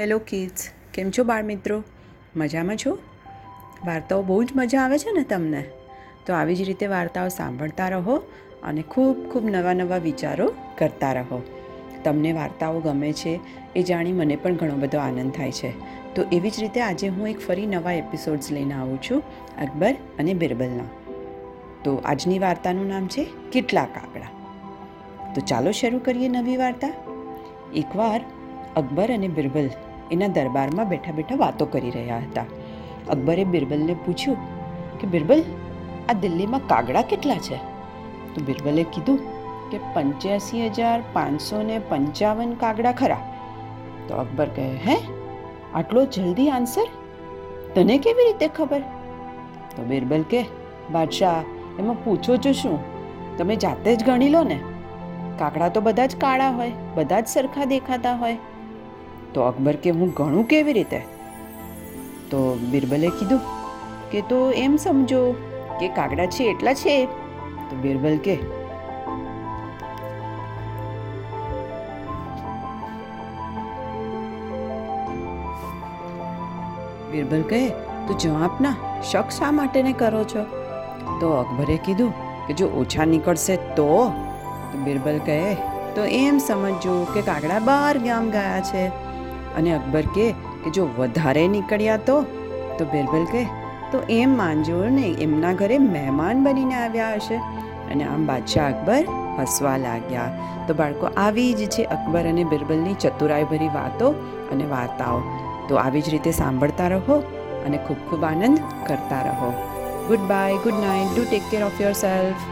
Hello kids, કેમ છો બાળ મિત્રો મજામાં છો? વાર્તાઓ બહુ જ મજા આવે છે ને તમને? તો આવી જ રીતે વાર્તાઓ સાંભળતા રહો અને ખૂબ ખૂબ નવા નવા વિચારો કરતા રહો. તમને વાર્તાઓ ગમે છે એ જાણી મને પણ ઘણો બધો આનંદ થાય છે. તો એવી જ રીતે આજે હું એક ફરી નવા એપિસોડ્સ લઈને આવું છું, અકબર અને બિરબલના. તો આજની વાર્તાનું નામ છે કેટલા કાગડા તો ચાલો શરૂ કરીએ નવી વાર્તા. એકવાર અકબર અને બિરબલ એના દરબારમાં બેઠા બેઠા વાતો કરી રહ્યા હતા. અકબરે બિરબલને પૂછ્યું કે, બિરબલ, આ દિલ્હીમાં કાગડા કેટલા છે? તો બિરબલે કીધું કે, પંચ્યાસી હજાર પાંચસો ને પંચાવન કાગડા ખરા. તો અકબર કહે, હે? આટલો જલ્દી આન્સર? તને કેવી રીતે ખબર? તો બિરબલ કે બાદશાહ, એમાં પૂછો છો શું? તમે જાતે જ ગણી લો ને. કાગડા તો બધા જ કાળા હોય, બધા જ સરખા દેખાતા હોય. તો અકબર કે હું ગણું કેવી રીતે? તો બિરબલે કીધું કે તો એમ સમજો કે કાગડા છે એટલા છે. તો બિરબલ કે, બિરબલ કહે, તો જવાબ ના, શક શા માટેને કરો છો? તો અકબરે કીધું કે, જો ઓછા નીકળશે તો? બિરબલ કહે, તો એમ સમજજો કે કાગડા બહાર ગામ ગયા છે. અને અકબર કહે કે જો વધારે નીકળ્યા તો તો બિરબલ કહે, તો એમ માનજો ને એમના ઘરે મહેમાન બનીને આવ્યા હશે. અને આમ બાદશાહ અકબર હસવા લાગ્યા. તો બાળકો, આવી જ છે અકબર અને બિરબલની ચતુરાઈભરી વાતો અને વાર્તાઓ. તો આવી જ રીતે સાંભળતા રહો અને ખૂબ ખૂબ આનંદ કરતા રહો. Goodbye good night do take care of yourself